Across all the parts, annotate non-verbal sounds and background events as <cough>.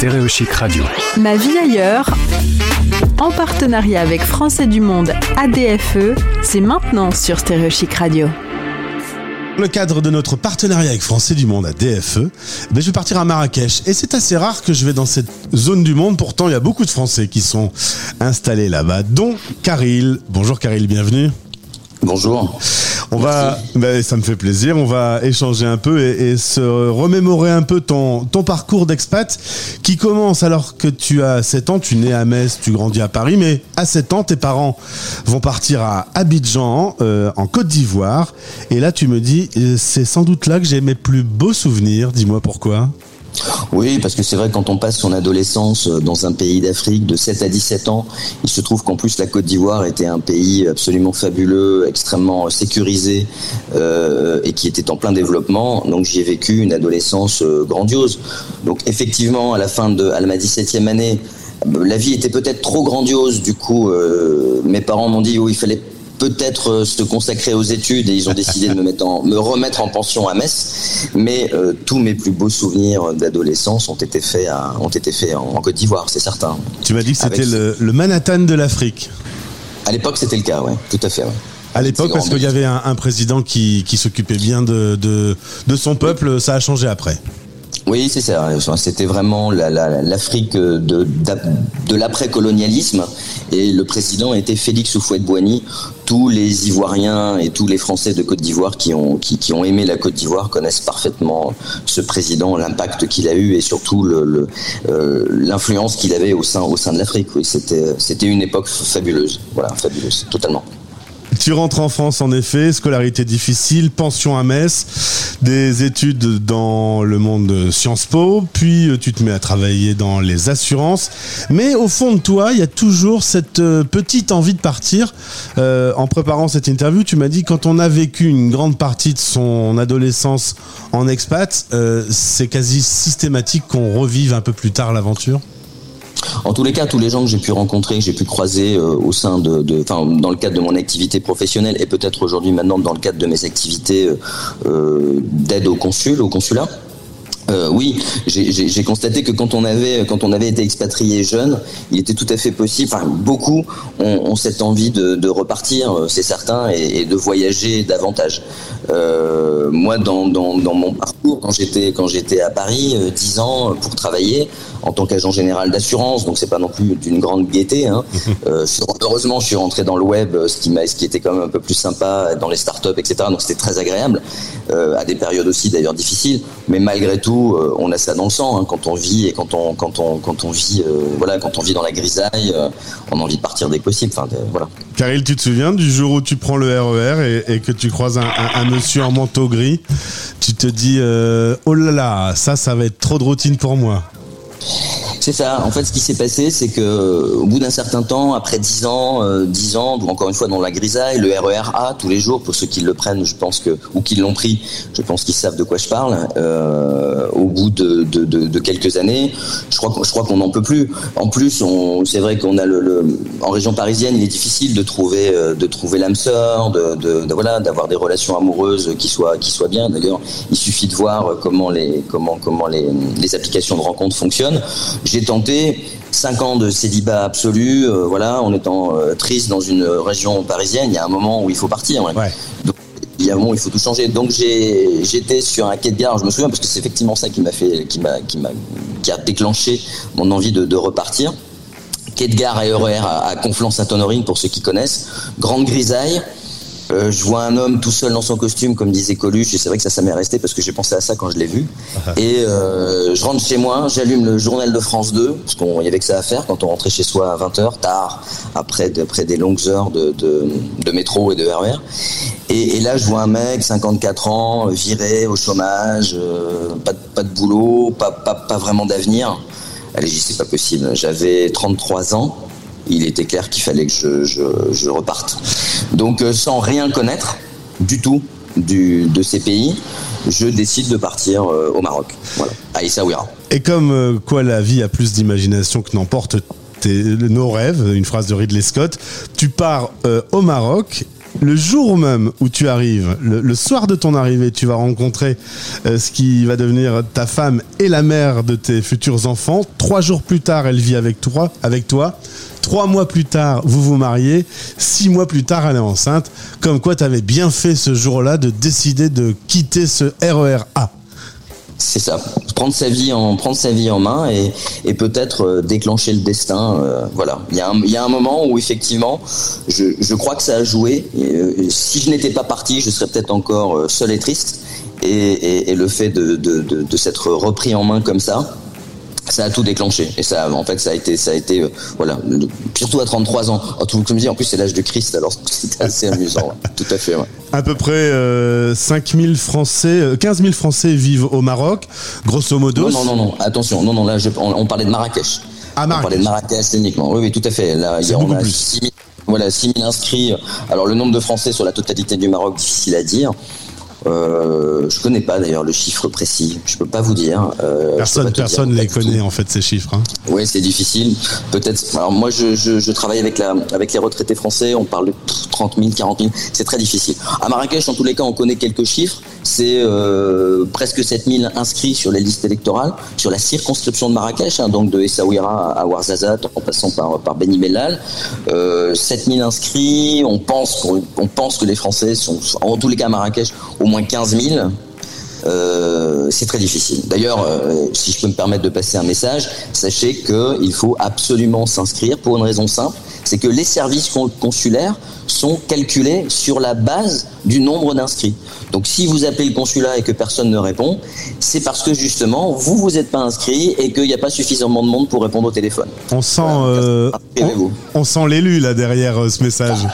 Stéréochic Radio. Ma vie ailleurs, en partenariat avec Français du Monde ADFE, c'est maintenant sur Stéréochic Radio. Dans le cadre de notre partenariat avec Français du Monde à DFE, ben je vais partir à Marrakech. Et c'est assez rare que je vais dans cette zone du monde. Pourtant, il y a beaucoup de Français qui sont installés là-bas, dont Caril. Bonjour Caril, bienvenue. Bonjour. On va, ben, ça me fait plaisir. On va échanger un peu et, se remémorer un peu ton, ton parcours d'expat qui commence alors que tu as 7 ans. Tu nais à Metz, tu grandis à Paris, mais à 7 ans, tes parents vont partir à Abidjan, euh, en Côte d'Ivoire. Et là, tu me dis, euh, c'est sans doute là que j'ai mes plus beaux souvenirs. Dis-moi pourquoi. Oui, parce que c'est vrai quand on passe son adolescence euh, dans un pays d'Afrique de 7 à 17 ans, il se trouve qu'en plus la Côte d'Ivoire était un pays absolument fabuleux, extrêmement sécurisé euh, et qui était en plein développement. Donc j'y ai vécu une adolescence euh, grandiose. Donc effectivement, à la fin de à ma 17e année, la vie était peut-être trop grandiose. Du coup, euh, mes parents m'ont dit où il fallait peut-être euh, se consacrer aux études et ils ont décidé de me, mettre en, me remettre en pension à Metz. Mais euh, tous mes plus beaux souvenirs d'adolescence ont été faits, à, ont été faits en, en Côte d'Ivoire, c'est certain. Tu m'as dit que c'était Avec- le, le Manhattan de l'Afrique. À l'époque, c'était le cas, ouais, tout à fait. ouais. À l'époque, parce qu'il y avait un, un président qui, qui s'occupait bien de, de, de son peuple, ça a changé après. Oui, c'est ça. C'était vraiment la- la- l'Afrique de, d'ap- de l'après-colonialisme. Et le président était Félix Houphouët-Boigny. Tous les Ivoiriens et tous les Français de Côte d'Ivoire qui ont, qui, ont aimé la Côte d'Ivoire connaissent parfaitement ce président, l'impact qu'il a eu et surtout euh, l'influence qu'il avait au sein, au sein de l'Afrique. Oui, c'était une époque fabuleuse. Voilà, fabuleuse, totalement. Tu rentres en France en effet, scolarité difficile, pension à Metz, des études dans le monde de Sciences Po, puis euh, tu te mets à travailler dans les assurances. Mais au fond de toi, il y a toujours cette euh, petite envie de partir. Euh, en préparant cette interview, tu m'as dit quand on a vécu une grande partie de son adolescence en expat, c'est quasi systématique qu'on revive un peu plus tard l'aventure. En tous les cas, tous les gens que j'ai pu rencontrer, que j'ai pu croiser euh, au sein de, dans le cadre de mon activité professionnelle et peut-être aujourd'hui maintenant dans le cadre de mes activités euh, euh, d'aide au consul, au consulat. Oui, j'ai- constaté que quand on avait quand on avait été expatrié jeune, il était tout à fait possible. Enfin, beaucoup ont, cette envie de, repartir, c'est certain, et, de voyager davantage. Moi, dans, dans, dans mon quand j'étais quand j'étais à Paris, euh, 10 ans pour travailler en tant qu'agent général d'assurance, donc c'est pas non plus d'une grande gaieté. Hein. <laughs> Euh, heureusement, je suis rentré dans le web, euh, ce qui m'a, ce qui était quand même un peu plus sympa dans les startups, etc. Donc c'était très agréable euh, à des périodes aussi d'ailleurs difficiles. Mais malgré tout, euh, on a ça dans le sang hein, quand on vit et quand on quand on quand on vit euh, voilà quand on vit dans la grisaille, euh, on a envie de partir dès que possible. Enfin de- voilà. Caril, tu te souviens du jour où tu prends le RER et, et que tu croises un monsieur en manteau gris? Tu te dis, euh, oh là là, ça, ça va être trop de routine pour moi. C'est ça. En fait, ce qui s'est passé, c'est que au bout d'un certain temps, après 10 ans, euh, 10 ans, donc encore une fois dans la grisaille, le RER A tous les jours, pour ceux qui le prennent, je pense que ou qui l'ont pris, je pense qu'ils savent de quoi je parle. Euh, au bout de, quelques années, je crois je crois qu'on n'en peut plus. En plus, c'est vrai qu'on a le, en région parisienne, il est difficile de trouver euh, de trouver l'âme sœur, de, voilà, d'avoir des relations amoureuses qui soient qui soient bien. D'ailleurs, il suffit de voir comment les comment comment les, applications de rencontres fonctionnent. Tenté cinq ans de célibat absolu, euh, voilà, en étant euh, triste dans une région parisienne. Il y a un moment où il faut partir. ouais. Ouais. Donc, il y a un moment où il faut tout changer. Donc j'ai j'étais sur un quai de gare. Je me souviens parce que c'est effectivement ça qui m'a fait, qui m'a, qui m'a, qui a déclenché mon envie de, de repartir. Quai de gare et RER à, à Conflans-Sainte-Honorine pour ceux qui connaissent. Grande grisaille. Euh, je vois un homme tout seul dans son costume, comme disait Coluche, et c'est vrai que ça, ça m'est resté parce que j'ai pensé à ça quand je l'ai vu. Et euh, je rentre chez moi, j'allume le journal de France 2, parce qu'il y avait que ça à faire quand on rentrait chez soi à 20h, tard, après, après des longues heures de, de, de métro et de RER. Et, et là, je vois un mec, 54 ans, viré, au chômage, euh, pas, de, pas de boulot, pas, pas, pas vraiment d'avenir. Allez, j'y c'est pas possible. J'avais 33 ans. Il était clair qu'il fallait que je, reparte. Donc, euh, sans rien connaître du tout de ces pays, je décide de partir euh, au Maroc. Voilà, à Essaouira. Et comme euh, quoi la vie a plus d'imagination que n'emporte nos rêves, une phrase de Ridley Scott, tu pars au Maroc le jour même où tu arrives, le, soir de ton arrivée, tu vas rencontrer euh, ce qui va devenir ta femme et la mère de tes futurs enfants. Trois jours plus tard, elle vit avec toi. Trois mois plus tard, vous vous mariez. Six mois plus tard, elle est enceinte. Comme quoi, tu avais bien fait ce jour-là de décider de quitter ce RER A. C'est ça, prendre sa vie en main et, peut-être euh, déclencher le destin. Euh, voilà, il y, a un, moment où effectivement, je, crois que ça a joué. Euh, si je n'étais pas parti, je serais peut-être encore seul et triste. Et, le fait de s'être repris en main comme ça, ça a tout déclenché. Et ça en fait ça a été ça a été euh, voilà. Surtout à 33 ans. Oh, tout comme je dis en plus c'est l'âge de Christ alors <laughs> c'était assez amusant tout à fait ouais. à peu près euh, 5000 français 15 euh, 000 français vivent au Maroc grosso modo. Non non non, non. attention. Non non là on, parlait de Marrakech. Ah, Marrakech. on parlait de Marrakech. Uniquement. Oui oui tout à fait. Là il y a, on a 6 000 voilà 6 000 inscrits. Alors le nombre de français sur la totalité du Maroc difficile à dire euh, je connais pas d'ailleurs le chiffre précis. Je peux pas vous dire. Euh, personne, personne les connaît en fait ces chiffres. Hein. Oui, c'est difficile. Peut-être. Alors moi, je, je, je, travaille avec la, avec les retraités français. On parle de 30 000, 40 000. C'est très difficile. À Marrakech, en tous les cas, on connaît quelques chiffres. C'est euh, presque 7 000 inscrits sur les listes électorales, sur la circonscription de Marrakech, hein, donc de Essaouira à Ouarzazate, en passant par, par Beni Mellal. Euh, 7 000 inscrits. On pense, on pense que les Français sont, en tous les cas à Marrakech, au moins 15 000. Euh, c'est très difficile. D'ailleurs, euh, si je peux me permettre de passer un message, sachez qu'il faut absolument s'inscrire pour une raison simple, c'est que les services consulaires sont calculés sur la base du nombre d'inscrits. Donc si vous appelez le consulat et que personne ne répond, c'est parce que justement, vous vous êtes pas inscrit et qu'il n'y a pas suffisamment de monde pour répondre au téléphone. On sent, euh, on, sent l'élu là derrière ce message.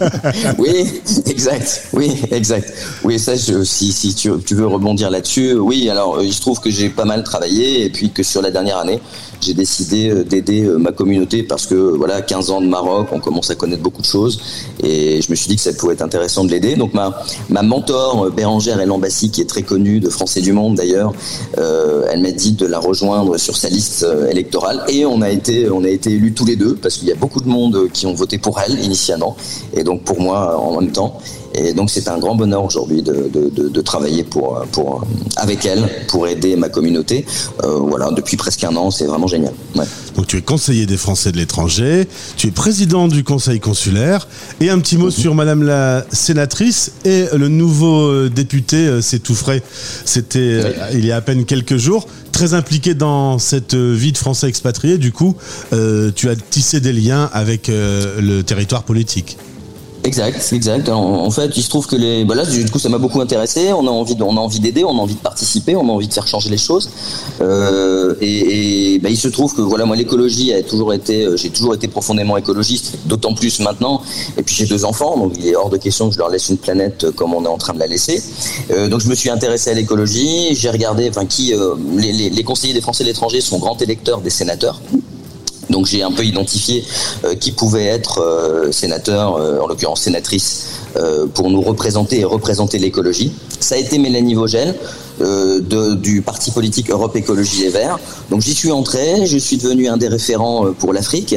<laughs> oui, exact. Oui, exact. Oui, ça, si, si tu, tu veux rebondir là-dessus, oui. Alors, il se trouve que j'ai pas mal travaillé et puis que sur la dernière année, j'ai décidé euh, d'aider euh, ma communauté parce que voilà, 15 ans de Maroc, on commence à connaître beaucoup de choses et je me suis dit que ça pouvait être intéressant de l'aider. Donc ma ma mentor euh, Bérangère Elambassi, qui est très connue de Français du Monde d'ailleurs, elle m'a dit de la rejoindre sur sa liste électorale et on a été on a été élus tous les deux parce qu'il y a beaucoup de monde qui ont voté pour elle initialement et donc pour moi en même temps. Et donc c'est un grand bonheur aujourd'hui de, de, de, travailler pour, pour, avec elle, pour aider ma communauté. Euh, voilà, depuis presque un an, c'est vraiment génial. Ouais. Donc tu es conseiller des Français de l'étranger, tu es président du Conseil consulaire, et un petit mot mhm. sur Madame la sénatrice et le nouveau euh, député, euh, c'est tout frais, c'était il y a à peine quelques jours très impliqué dans cette vie de Français expatriés. Du coup, euh, tu as tissé des liens avec le territoire politique. Exact, exact. En, fait, il se trouve que les, bah là, du coup, ça m'a beaucoup intéressé. On a envie, d'aider, on a envie de participer, on a envie de faire changer les choses. Euh, et, bah, il se trouve que voilà, moi, l'écologie a toujours été, euh, j'ai toujours été profondément écologiste, d'autant plus maintenant. Et puis j'ai deux enfants, donc il est hors de question que je leur laisse une planète comme on est en train de la laisser. Euh, donc je me suis intéressé à l'écologie. J'ai regardé, enfin, qui, euh, les, les, les conseillers des Français de l'étranger sont grands électeurs des sénateurs. Donc j'ai un peu identifié euh, qui pouvait être euh, sénateur, euh, en l'occurrence sénatrice, pour nous représenter et représenter l'écologie. Ça a été Mélanie Vogel. Du parti politique Europe Écologie Les Verts. Donc j'y suis entré, je suis devenu un des référents pour l'Afrique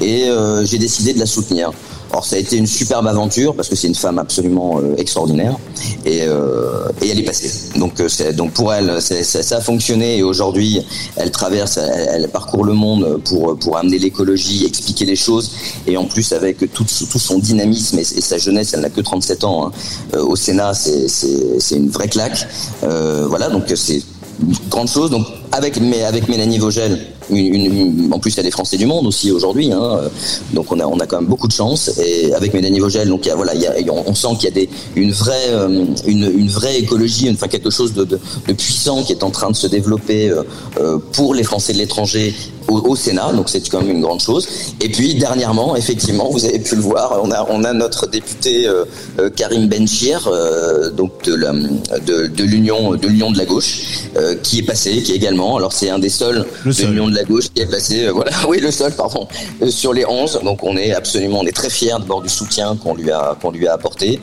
et j'ai décidé de la soutenir. Alors ça a été une superbe aventure parce que c'est une femme absolument euh, extraordinaire et, euh, et, elle est passée. Donc, euh, pour elle, ça, a fonctionné et aujourd'hui elle traverse, elle, parcourt le monde pour amener l'écologie, expliquer les choses et en plus avec tout, son dynamisme et, sa jeunesse, elle n'a que 37 ans hein, au Sénat, c'est une vraie claque. voilà, donc c'est une grande chose. Donc avec, avec Mélanie Vogel, une, en plus, il y a des Français du monde aussi aujourd'hui, hein, donc on a, on a quand même beaucoup de chance. Et avec Mélanie Vogel, donc il y a, voilà, il y a, on sent qu'il y a des, une vraie, euh, une, une vraie écologie, enfin quelque chose de, de, de, puissant qui est en train de se développer euh, euh pour les Français de l'étranger au, Sénat, donc c'est quand même une grande chose. Et puis dernièrement, effectivement, vous avez pu le voir, on a, on a notre député euh, Karim Benchir, euh, donc de, la, de, de l'union de l'union de la gauche, euh, qui est passé, qui est également. Alors c'est un des seuls de l'union de la gauche qui est passé, voilà, <laughs> oui le seul, pardon, sur les 11. Donc on est absolument, on est très fiers de bord du soutien qu'on lui a qu'on lui a apporté,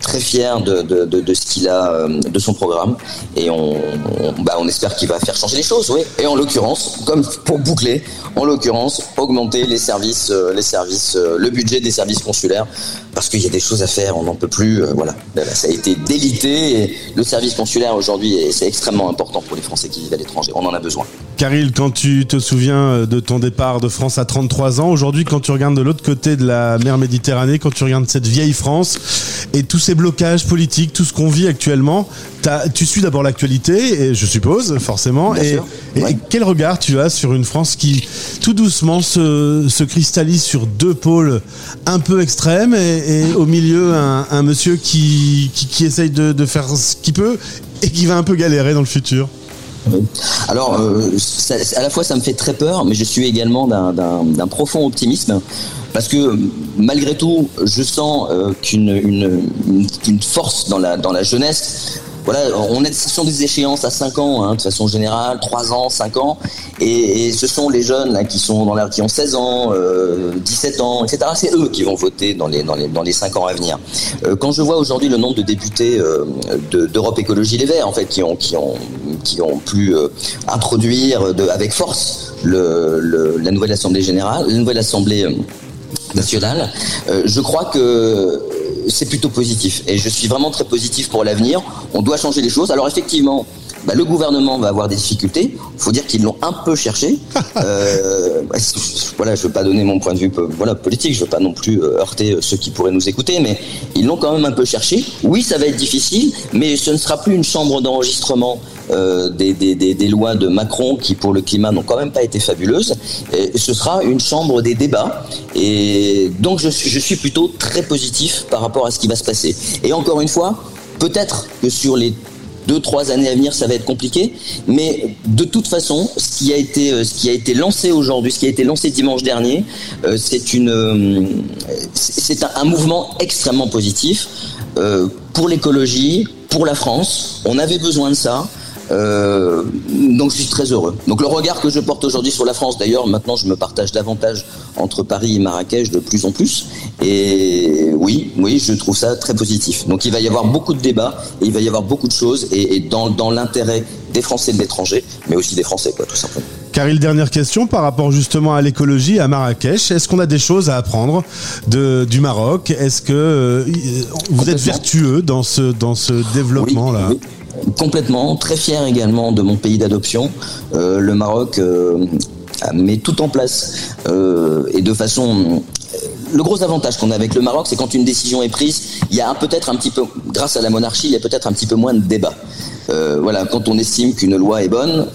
très fiers de, de, de, de, ce qu'il a, de son programme, et on, on, bah, on espère qu'il va faire changer les choses, oui. Et en l'occurrence, comme pour boucler en l'occurrence augmenter les services, euh, les services, euh, le budget des services consulaires parce qu'il y a des choses à faire, on n'en peut plus. Euh, voilà, ça a été délité. Et le service consulaire aujourd'hui, c'est extrêmement important pour les Français qui vivent à l'étranger. On en a besoin. Caril, quand tu te souviens euh, de ton départ de France à 33 ans, aujourd'hui, quand tu regardes de l'autre côté de la mer Méditerranée, quand tu regardes cette vieille France et tous ces blocages politiques, tout ce qu'on vit actuellement, tu suis d'abord l'actualité, je suppose, forcément. et, quel regard tu as sur une France qui, tout doucement, se, cristallise sur deux pôles un peu extrêmes et, au milieu un, monsieur qui, qui, essaye de, faire ce qu'il peut et qui va un peu galérer dans le futur. Alors, euh, à la fois, ça me fait très peur, mais je suis également d'un profond optimisme parce que malgré tout, je sens euh, qu'une une, force dans la, dans la jeunesse voilà, on est, ce sont des échéances à 5 ans, hein, de façon générale, 3 ans, 5 ans, et, ce sont les jeunes qui sont dans qui ont 16 ans, euh, 17 ans, etc. C'est eux qui vont voter dans les, dans les, dans les 5 ans à venir. Euh, quand je vois aujourd'hui le nombre de députés euh, d'Europe Écologie Les Verts, en fait, qui ont, qui ont, qui ont pu euh, introduire avec force la nouvelle Assemblée générale, la nouvelle Assemblée euh, nationale, je crois que c'est plutôt positif. Et je suis vraiment très positif pour l'avenir. On doit changer les choses. Alors effectivement, bah, le gouvernement va avoir des difficultés. Il faut dire qu'ils l'ont un peu cherché. <laughs> euh, bah, voilà, je veux pas donner mon point de vue voilà, politique, je veux pas non plus euh, heurter euh, ceux qui pourraient nous écouter, mais ils l'ont quand même un peu cherché. Oui, ça va être difficile, mais ce ne sera plus une chambre d'enregistrement euh, des, lois de Macron qui, pour le climat, n'ont quand même pas été fabuleuses. Ce sera une chambre des débats. Et donc, je suis, plutôt très positif par rapport à ce qui va se passer. Et encore une fois, peut-être que sur les deux trois années à venir ça va être compliqué mais de toute façon ce qui a été euh, lancé aujourd'hui ce qui a été lancé dimanche dernier euh, c'est un, mouvement extrêmement positif pour l'écologie pour la France on avait besoin de ça euh, donc je suis très heureux. Donc le regard que je porte aujourd'hui sur la France, d'ailleurs, maintenant je me partage davantage entre Paris et Marrakech de plus en plus. Et oui, oui, je trouve ça très positif. Donc il va y avoir beaucoup de débats et il va y avoir beaucoup de choses et, dans, dans l'intérêt des Français de l'étranger, mais aussi des Français, quoi, tout simplement. Caril, dernière question par rapport justement à l'écologie à Marrakech. Est-ce qu'on a des choses à apprendre de, du Maroc? Est-ce que euh, vous êtes vertueux dans ce, dans ce développement-là? Complètement, très fier également de mon pays d'adoption. Euh, le Maroc euh, met tout en place euh, et de façon le gros avantage qu'on a avec le Maroc, c'est quand une décision est prise, il y a peut-être un petit peu, grâce à la monarchie, il y a peut-être un petit peu moins de débat. Voilà, quand on estime qu'une loi est bonne,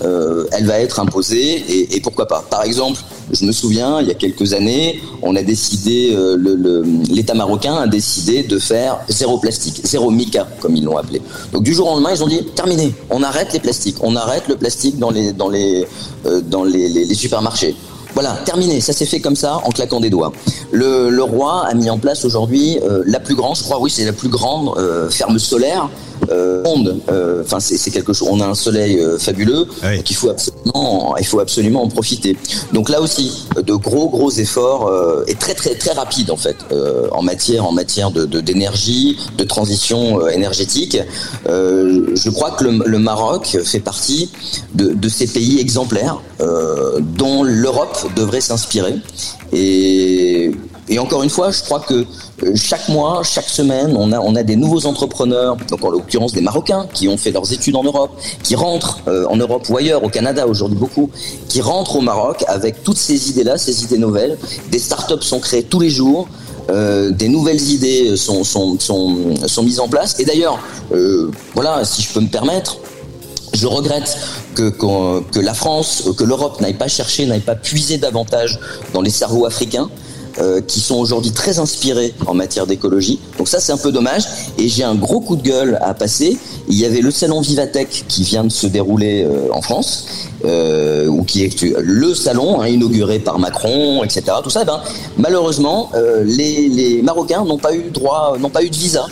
elle va être imposée et, pourquoi pas. Par exemple, je me souviens, il y a quelques années, on a décidé, euh, l'État marocain a décidé de faire zéro plastique, zéro mica, comme ils l'ont appelé. Donc du jour au lendemain, ils ont dit terminé, on arrête les plastiques, on arrête le plastique dans les euh, supermarchés. Voilà, terminé. Ça s'est fait comme ça, en claquant des doigts. Le, roi a mis en place aujourd'hui euh, la plus grande, je crois, oui, c'est la plus grande ferme solaire monde. Euh, enfin, c'est quelque chose. On a un soleil euh, fabuleux, il faut absolument, il faut absolument en profiter. Donc là aussi, de gros gros efforts et très très très rapide en fait en matière en matière de d'énergie, de, transition énergétique. je crois que le, le, Maroc fait partie de, de ces pays exemplaires dont l'Europe devrait s'inspirer. Et et encore une fois, je crois que euh, chaque mois, chaque semaine, on a, on des nouveaux entrepreneurs, donc en l'occurrence des Marocains, qui ont fait leurs études en Europe, qui rentrent euh, en Europe ou ailleurs, au Canada aujourd'hui beaucoup, qui rentrent au Maroc avec toutes ces idées-là, ces idées nouvelles. Des startups sont créées tous les jours. Euh, des nouvelles idées sont, mises en place. Et d'ailleurs, voilà, si je peux me permettre, je regrette que, que, que la France, que l'Europe n'aille pas chercher, n'aille pas puiser davantage dans les cerveaux africains. Euh, qui sont aujourd'hui très inspirés en matière d'écologie. Donc ça, c'est un peu dommage. Et j'ai un gros coup de gueule à passer. Il y avait le salon Vivatech qui vient de se dérouler euh, en France, euh, ou qui est le salon hein, inauguré par Macron, etc. Tout ça, eh ben, malheureusement, les, Marocains n'ont pas eu droit, n'ont pas eu de visa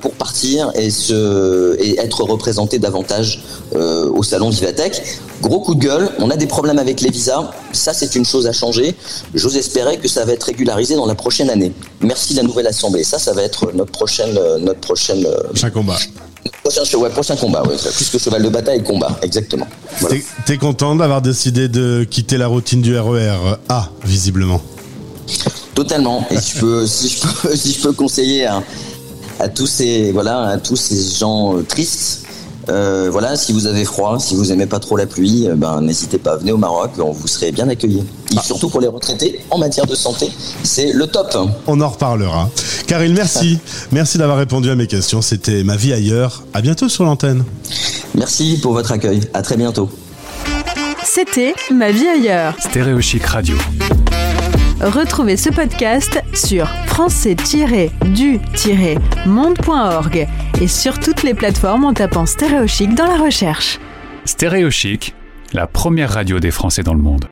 pour partir et, se, et être représenté davantage au salon Vivatech. Gros coup de gueule, on a des problèmes avec les visas, ça c'est une chose à changer. J'ose espérer que ça va être régularisé dans la prochaine année. Merci la nouvelle assemblée, ça ça va être notre prochaine notre prochaine euh, prochain combat. Prochain, ouais, prochain combat, plus que cheval de bataille, combat, exactement. Voilà. T'es content d'avoir décidé de quitter la routine du RER A, visiblement? Totalement. Et si je peux, <laughs> si je peux, si je peux conseiller à, à tous ces, voilà, à tous ces gens euh, tristes, euh, voilà, si vous avez froid, si vous aimez pas trop la pluie, euh, ben n'hésitez pas, venez au Maroc, on vous serez bien accueillis. Et surtout pour les retraités, en matière de santé, c'est le top. On en reparlera. Karine, merci. merci d'avoir répondu à mes questions. C'était ma vie ailleurs. À bientôt sur l'antenne. Merci pour votre accueil. À très bientôt. C'était Ma vie ailleurs. Stéréo Chic Radio. Retrouvez ce podcast sur français-du-monde.org et sur toutes les plateformes en tapant Stéréo Chic dans la recherche. Stéréo Chic, la première radio des Français dans le monde.